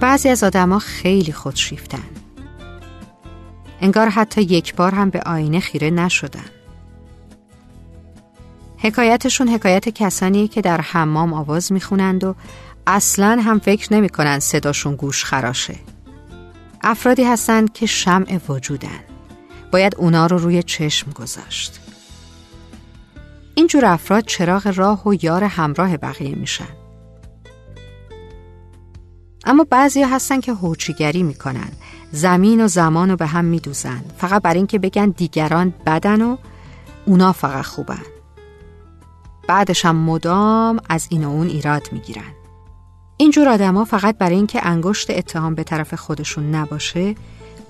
بعضی از آدما خیلی خودشیفتن. انگار حتی یک بار هم به آینه خیره نشدن. حکایتشون حکایت کسانیه که در حمام آواز می‌خونند و اصلا هم فکر نمی‌کنن صداشون گوش خراشه. افرادی هستند که شمع وجودن. باید اونا رو روی چشم گذاشت. اینجور افراد چراغ راه و یار همراه بقیه میشن. اما بعضی هستن که هوچیگری می‌کنن. زمین و زمان رو به هم میدوزن. فقط برای اینکه بگن دیگران بدن و اونا فقط خوبن. بعدش هم مدام از این و اون ایراد می‌گیرن. اینجور آدما فقط برای اینکه انگشت اتهام به طرف خودشون نباشه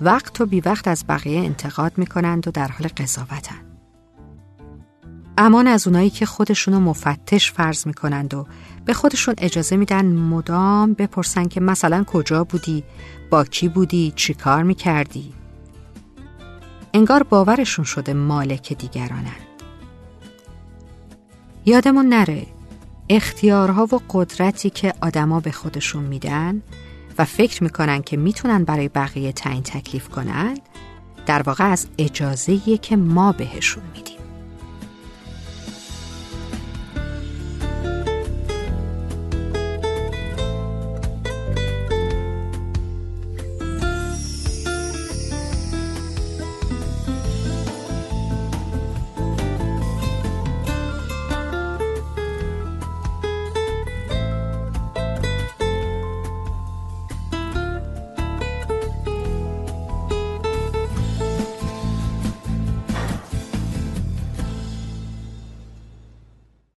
وقت و بی وقت از بقیه انتقاد می‌کنند و در حال قضاوتن. امان از اونایی که خودشونو مفتش فرض می‌کنند و به خودشون اجازه میدن مدام بپرسن که مثلا کجا بودی، با کی بودی، چی کار می‌کردی؟ انگار باورشون شده مالک دیگرانند یادمون نره اختیارها و قدرتی که آدما به خودشون میدن و فکر می‌کنن که می‌تونن برای بقیه تعیین تکلیف کنن در واقع از اجازه که ما بهشون میدیم.